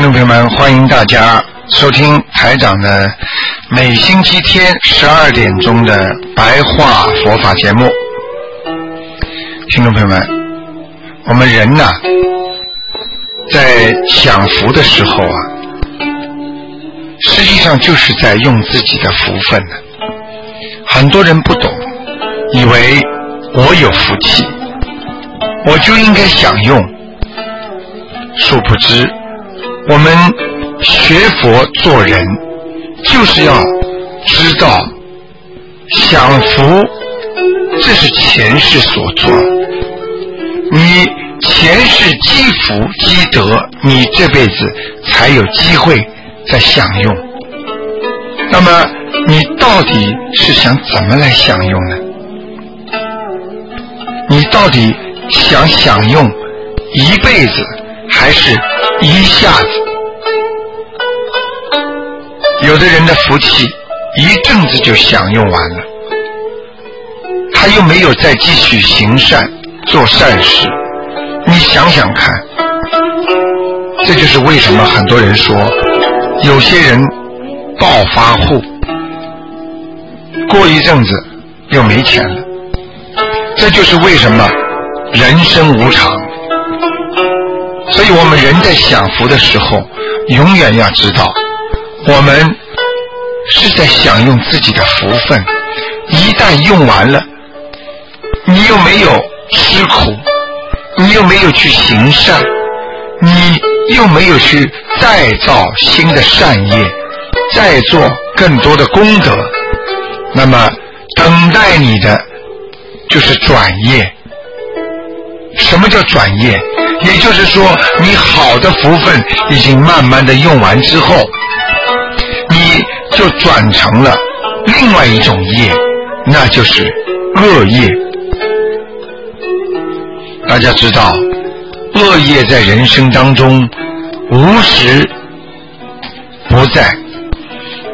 听众朋友们，欢迎大家收听台长的每星期天十二点钟的白话佛法节目。听众朋友们，我们人呐，在享福的时候啊，实际上就是在用自己的福分呢。很多人不懂，以为我有福气，我就应该享用。殊不知，我们学佛做人，就是要知道享福，这是前世所做。你前世积福积德，你这辈子才有机会再享用。那么，你到底是想怎么来享用呢？你到底想享用一辈子，还是一下子？有的人的福气一阵子就享用完了，他又没有再继续行善做善事。你想想看，这就是为什么很多人说有些人暴发户，过一阵子又没钱了。这就是为什么人生无常。所以我们人在享福的时候，永远要知道，我们是在享用自己的福分。一旦用完了，你又没有吃苦，你又没有去行善，你又没有去再造新的善业，再做更多的功德，那么等待你的就是转业。什么叫转业？也就是说，你好的福分已经慢慢的用完之后，你就转成了另外一种业，那就是恶业。大家知道，恶业在人生当中无时不在。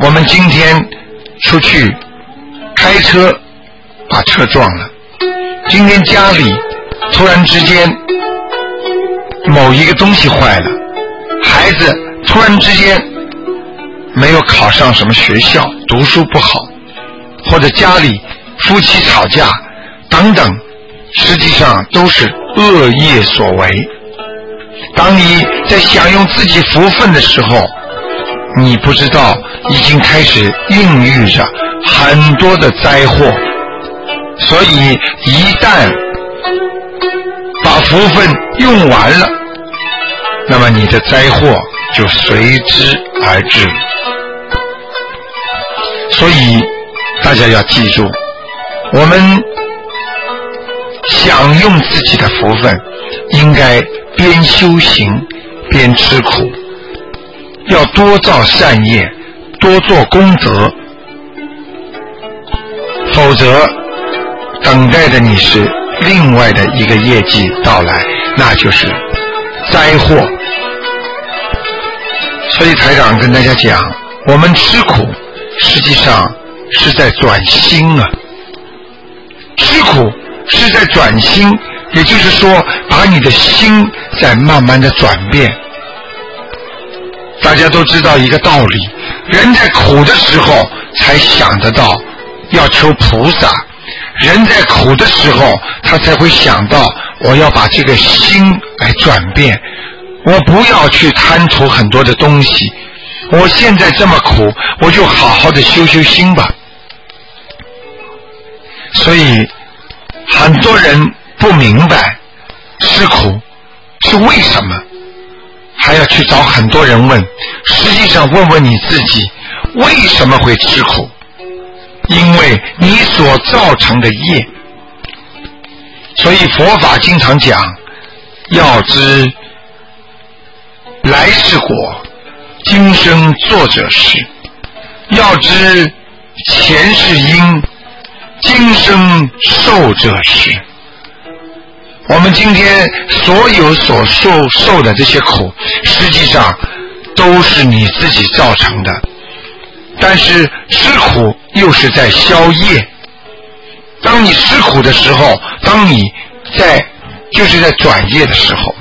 我们今天出去开车，把车撞了；今天家里突然之间某一个东西坏了，孩子突然之间没有考上什么学校，读书不好，或者家里夫妻吵架等等，实际上都是恶业所为。当你在享用自己福分的时候，你不知道已经开始孕育着很多的灾祸，所以一旦把福分用完了，那么你的灾祸就随之而至。所以大家要记住，我们享用自己的福分，应该边修行边吃苦，要多造善业，多做功德，否则等待的你是另外的一个业绩到来，那就是灾祸。所以台长跟大家讲，我们吃苦实际上是在转心啊，吃苦是在转心，也就是说，把你的心在慢慢的转变。大家都知道一个道理，人在苦的时候才想得到要求菩萨，人在苦的时候他才会想到我要把这个心来转变，我不要去贪图很多的东西，我现在这么苦，我就好好的修修心吧。所以很多人不明白吃苦是为什么。还要去找很多人问，实际上问问你自己，为什么会吃苦？因为你所造成的业。所以佛法经常讲，要知来世果，今生作者是；要知前世因，今生受者是。我们今天所有所受受的这些苦，实际上都是你自己造成的。但是吃苦又是在消业。当你吃苦的时候，当你在就是在转业的时候，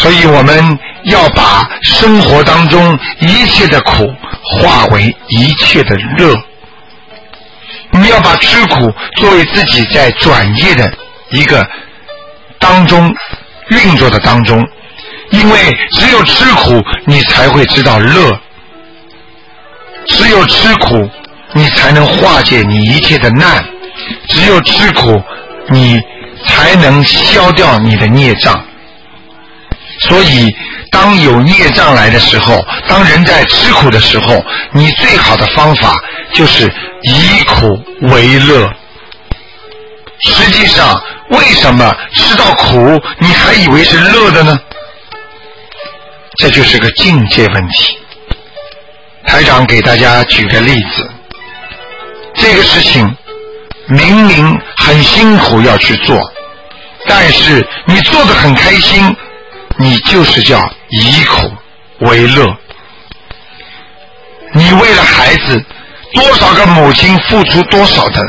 所以我们要把生活当中一切的苦化为一切的乐。你要把吃苦作为自己在转业的一个。当中运作的当中，因为只有吃苦，你才会知道乐；只有吃苦，你才能化解你一切的难；只有吃苦，你才能消掉你的孽障。所以，当有孽障来的时候，当人在吃苦的时候，你最好的方法就是以苦为乐。实际上。为什么吃到苦你还以为是乐的呢？这就是个境界问题。台长给大家举个例子，这个事情明明很辛苦要去做，但是你做的很开心，你就是叫以苦为乐。你为了孩子，多少个母亲付出多少的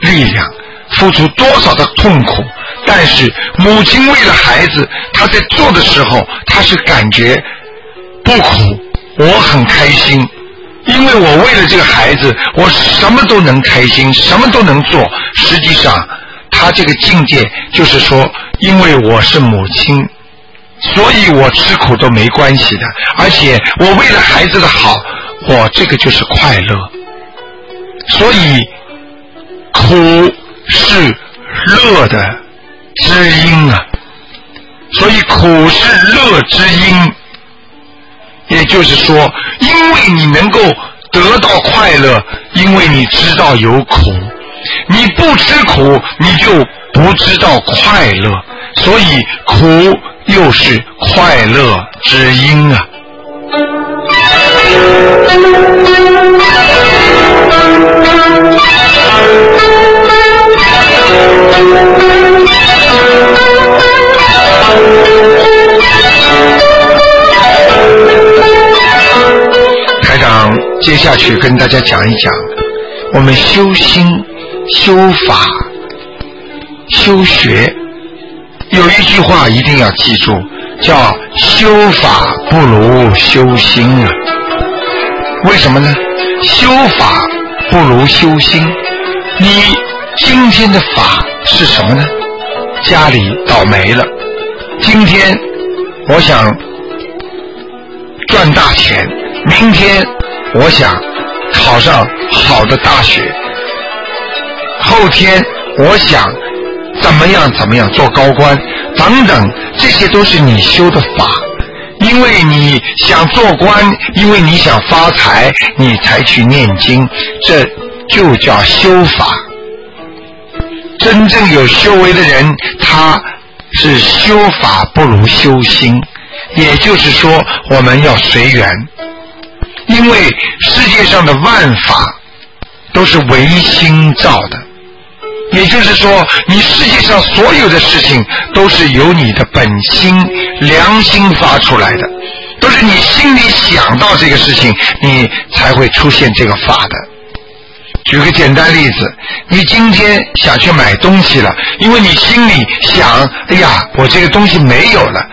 力量。付出多少的痛苦，但是母亲为了孩子，她在做的时候，她是感觉不苦，我很开心，因为我为了这个孩子，我什么都能开心，什么都能做。实际上，他这个境界就是说，因为我是母亲，所以我吃苦都没关系的，而且我为了孩子的好，我这个就是快乐。所以苦。是乐的知音啊，所以苦是乐之因。也就是说，因为你能够得到快乐，因为你知道有苦，你不吃苦，你就不知道快乐，所以苦又是快乐之因啊。去跟大家讲一讲，我们修心、修法、修学，有一句话一定要记住，叫“修法不如修心”啊。为什么呢？修法不如修心，你今天的法是什么呢？家里倒霉了，今天我想赚大钱，明天我想考上好的大学，后天我想怎么样怎么样做高官等等，这些都是你修的法，因为你想做官，因为你想发财，你才去念经，这就叫修法。真正有修为的人，他是修法不如修心，也就是说，我们要随缘，因为世界上的万法都是唯心造的，也就是说，你世界上所有的事情都是由你的本心、良心发出来的，都是你心里想到这个事情，你才会出现这个法的。举个简单例子，你今天想去买东西了，因为你心里想，哎呀，我这个东西没有了。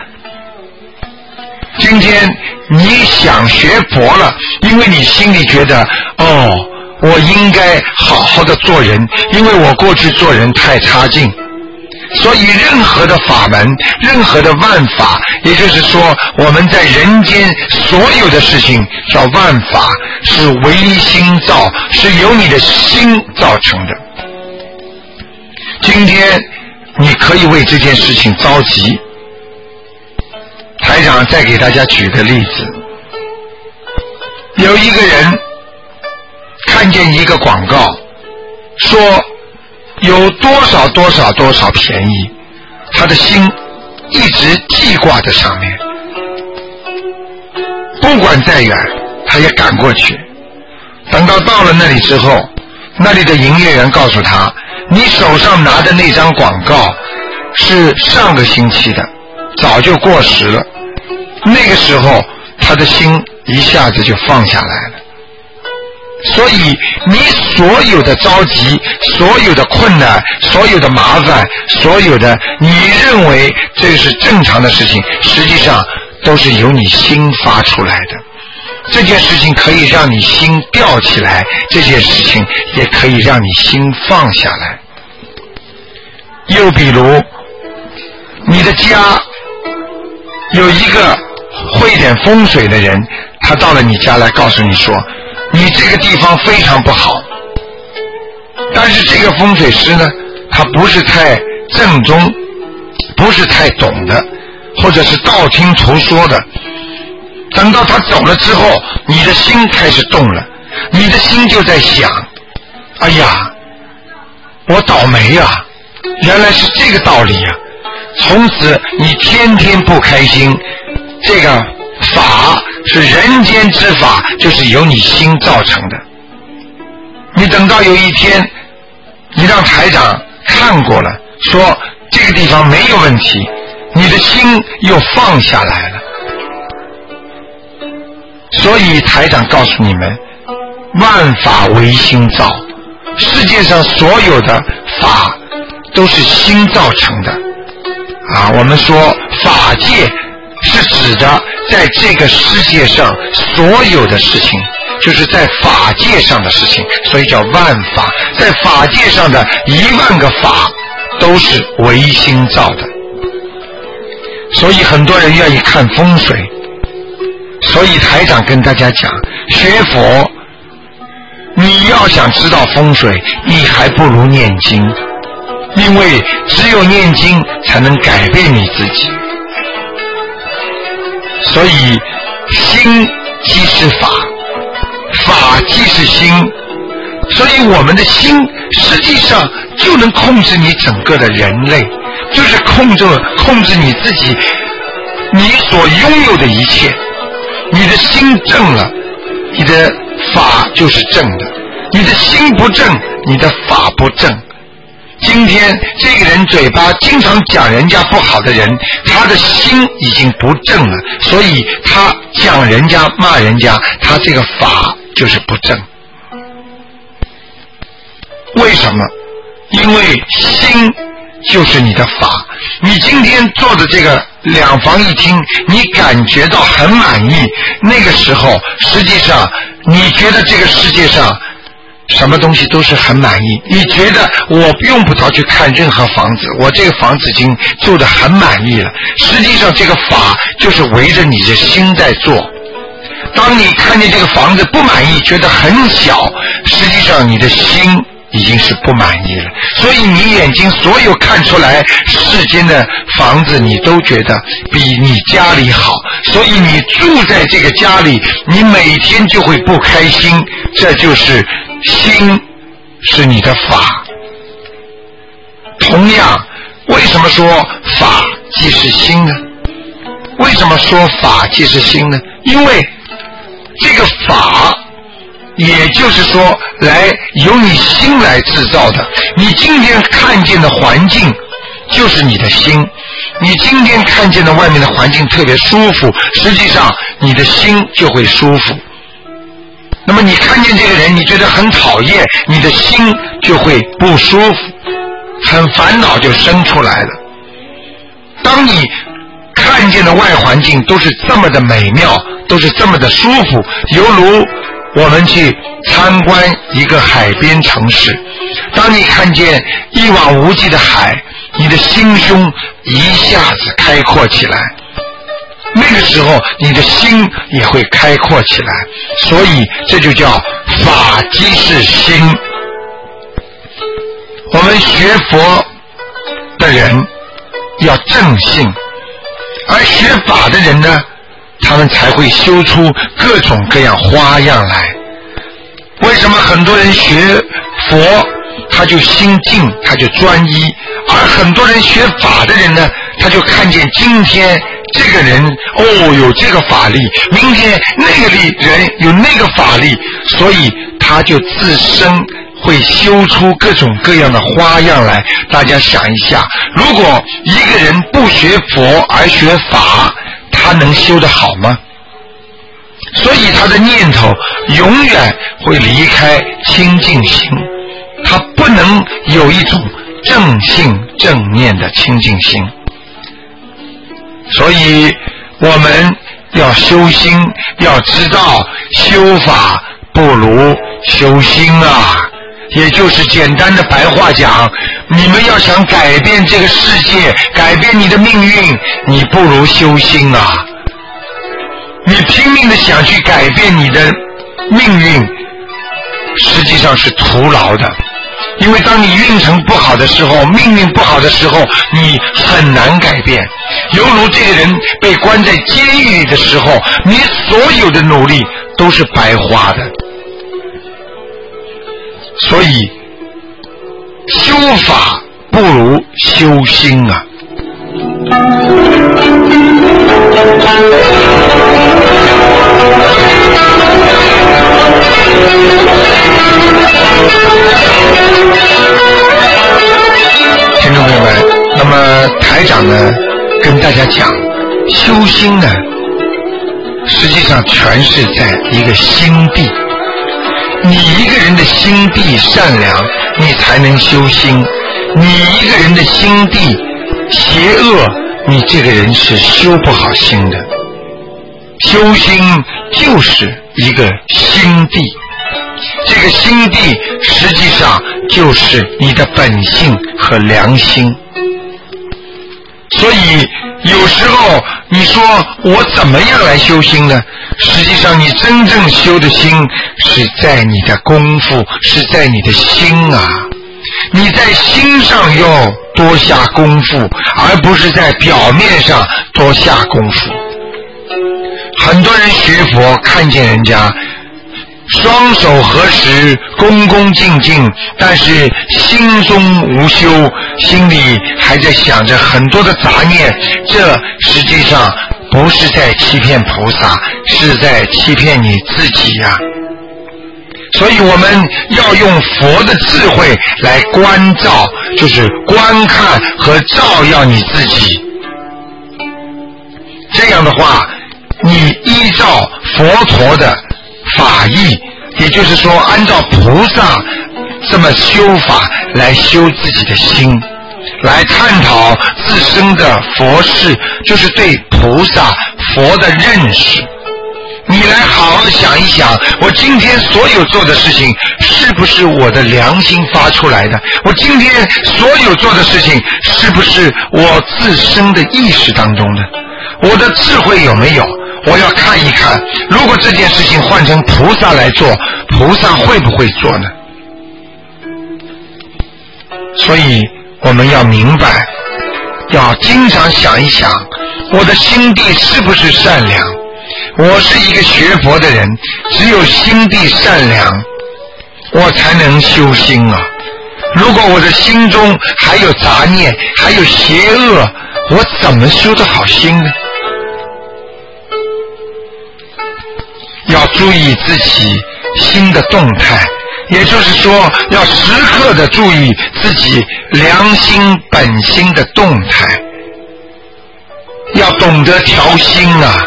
今天你想学佛了，因为你心里觉得，哦，我应该好好的做人，因为我过去做人太差劲。所以，任何的法门，任何的万法，也就是说，我们在人间所有的事情叫万法，是唯心造，是由你的心造成的。今天你可以为这件事情着急。台长再给大家举个例子，有一个人看见一个广告，说。有多少多少多少便宜，他的心一直记挂在上面，不管再远，他也赶过去。等到到了那里之后，那里的营业员告诉他：“你手上拿的那张广告是上个星期的，早就过时了。”那个时候，他的心一下子就放下来了。所以，你所有的着急、所有的困难、所有的麻烦、所有的你认为这是正常的事情，实际上都是由你心发出来的。这件事情可以让你心吊起来，这件事情也可以让你心放下来。又比如，你的家有一个会点风水的人，他到了你家来告诉你说。你这个地方非常不好，但是这个风水师呢，他不是太正宗，不是太懂的，或者是道听途说的。等到他走了之后，你的心开始动了，你的心就在想：哎呀，我倒霉呀！原来是这个道理呀！从此你天天不开心，这个法。是人间之法，就是由你心造成的。你等到有一天，你让台长看过了，说这个地方没有问题，你的心又放下来了。所以台长告诉你们，万法唯心造，世界上所有的法都是心造成的。啊，我们说法界。是指的在这个世界上所有的事情，就是在法界上的事情，所以叫万法。在法界上的一万个法，都是唯心造的。所以很多人愿意看风水。所以台长跟大家讲，学佛，你要想知道风水，你还不如念经，因为只有念经才能改变你自己。所以，心即是法，法即是心。所以，我们的心实际上就能控制你整个的人类，就是控制控制你自己，你所拥有的一切。你的心正了，你的法就是正的；你的心不正，你的法不正。今天这个人嘴巴经常讲人家不好的人，他的心已经不正了，所以他讲人家骂人家，他这个法就是不正。为什么？因为心就是你的法。你今天做的这个两房一厅，你感觉到很满意，那个时候实际上你觉得这个世界上。什么东西都是很满意，你觉得我用不着去看任何房子，我这个房子已经住的很满意了。实际上，这个法就是围着你的心在做。当你看见这个房子不满意，觉得很小，实际上你的心已经是不满意了。所以你眼睛所有看出来世间的房子，你都觉得比你家里好。所以你住在这个家里，你每天就会不开心。这就是。心是你的法，同样，为什么说法即是心呢？为什么说法即是心呢？因为这个法，也就是说，来由你心来制造的。你今天看见的环境，就是你的心。你今天看见的外面的环境特别舒服，实际上你的心就会舒服。那么你看见这个人，你觉得很讨厌，你的心就会不舒服，很烦恼就生出来了。当你看见的外环境都是这么的美妙，都是这么的舒服，犹如我们去参观一个海边城市，当你看见一望无际的海，你的心胸一下子开阔起来。那个时候，你的心也会开阔起来，所以这就叫法即是心。我们学佛的人要正信，而学法的人呢，他们才会修出各种各样花样来。为什么很多人学佛，他就心静，他就专一；而很多人学法的人呢，他就看见今天这个人哦有这个法力，明天那个力人有那个法力，所以他就自身会修出各种各样的花样来。大家想一下，如果一个人不学佛而学法，他能修得好吗？所以他的念头永远会离开清净心，他不能有一种正性正念的清净心。所以我们要修心，要知道修法不如修心啊。也就是简单的白话讲，你们要想改变这个世界，改变你的命运，你不如修心啊。你拼命的想去改变你的命运，实际上是徒劳的。因为当你运程不好的时候，命运不好的时候，你很难改变。犹如这个人被关在监狱里的时候，你所有的努力都是白花的。所以，修法不如修心啊。听众朋友们，那么台长呢，跟大家讲，修心呢，实际上全是在一个心地。你一个人的心地善良，你才能修心；你一个人的心地邪恶，你这个人是修不好心的。修心就是一个心地。这个心地实际上就是你的本性和良心，所以有时候你说我怎么样来修心呢？实际上你真正修的心是在你的功夫，是在你的心啊！你在心上要多下功夫，而不是在表面上多下功夫。很多人学佛看见人家。双手合十，恭恭敬敬，但是心中无修，心里还在想着很多的杂念。这实际上不是在欺骗菩萨，是在欺骗你自己呀。所以我们要用佛的智慧来关照，就是观看和照耀你自己。这样的话，你依照佛陀的。法义，也就是说，按照菩萨这么修法来修自己的心，来探讨自身的佛事，就是对菩萨佛的认识。你来好好想一想，我今天所有做的事情，是不是我的良心发出来的？我今天所有做的事情，是不是我自身的意识当中的？我的智慧有没有？我要看一看，如果这件事情换成菩萨来做，菩萨会不会做呢？所以我们要明白，要经常想一想，我的心地是不是善良？我是一个学佛的人，只有心地善良，我才能修心啊！如果我的心中还有杂念，还有邪恶，我怎么修得好心呢？要注意自己心的动态，也就是说，要时刻的注意自己良心本心的动态，要懂得调心啊！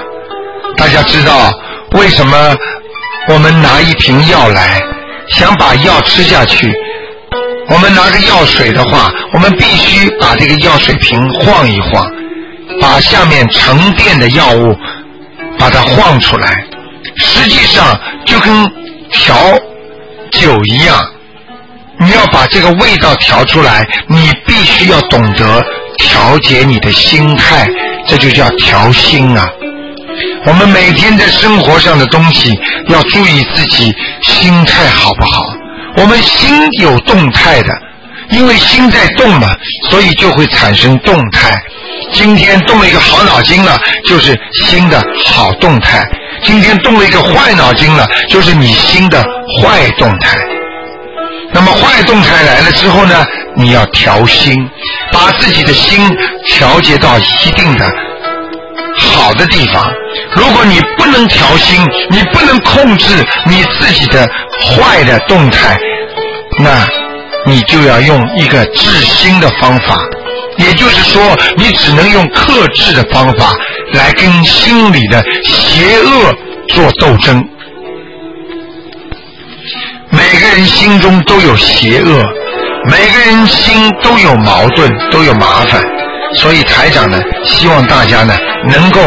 大家知道为什么我们拿一瓶药来，想把药吃下去？我们拿个药水的话，我们必须把这个药水瓶晃一晃，把下面沉淀的药物把它晃出来。实际上就跟调酒一样，你要把这个味道调出来，你必须要懂得调节你的心态，这就叫调心啊。我们每天在生活上的东西要注意自己心态好不好。我们心有动态的，因为心在动嘛，所以就会产生动态。今天动了一个好脑筋了，就是心的好动态。今天动了一个坏脑筋了，就是你心的坏动态。那么坏动态来了之后呢，你要调心，把自己的心调节到一定的好的地方。如果你不能调心，你不能控制你自己的坏的动态，那你就要用一个治心的方法。也就是说，你只能用克制的方法来跟心里的邪恶做斗争。每个人心中都有邪恶，每个人心都有矛盾，都有麻烦。所以台长呢，希望大家呢能够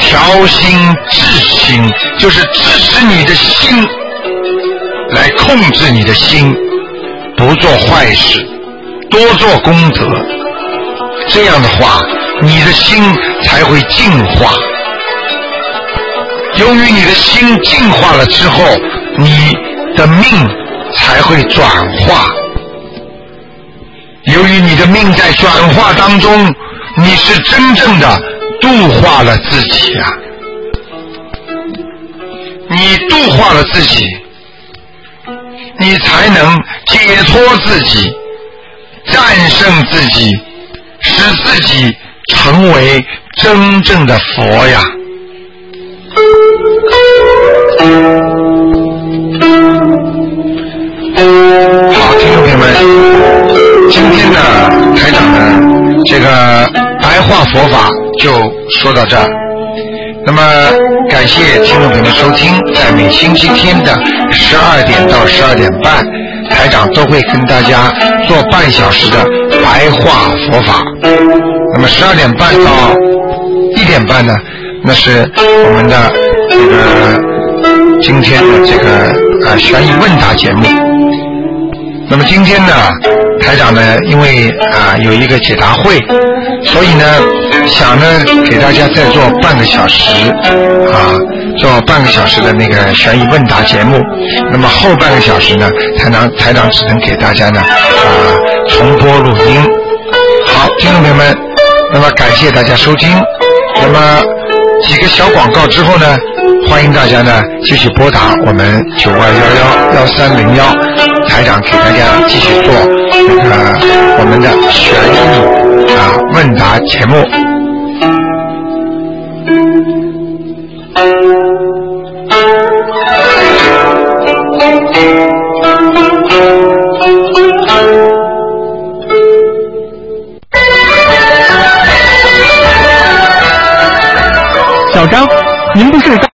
调心治心，就是支持你的心来控制你的心，不做坏事，多做功德。这样的话，你的心才会净化。由于你的心净化了之后，你的命才会转化。由于你的命在转化当中，你是真正的度化了自己啊！你度化了自己，你才能解脱自己，战胜自己，使自己成为真正的佛呀！好，听众朋友们，今天呢，台长呢，这个白话佛法就说到这儿。那么，感谢听众朋友的收听，在每星期天的十二点到十二点半，台长都会跟大家做半小时的白话佛法。那么十二点半到一点半呢，那是我们的这个今天的这个啊悬疑问答节目。那么今天呢，台长呢，因为啊有一个解答会，所以呢，想呢给大家再做半个小时啊，做半个小时的那个悬疑问答节目。那么后半个小时呢，台长台长只能给大家呢啊重播录音。好，听众朋友们，那么感谢大家收听。那么几个小广告之后呢，欢迎大家呢继续拨打我们九二幺幺幺三零幺，台长给大家继续做那个我们的悬疑啊问答节目。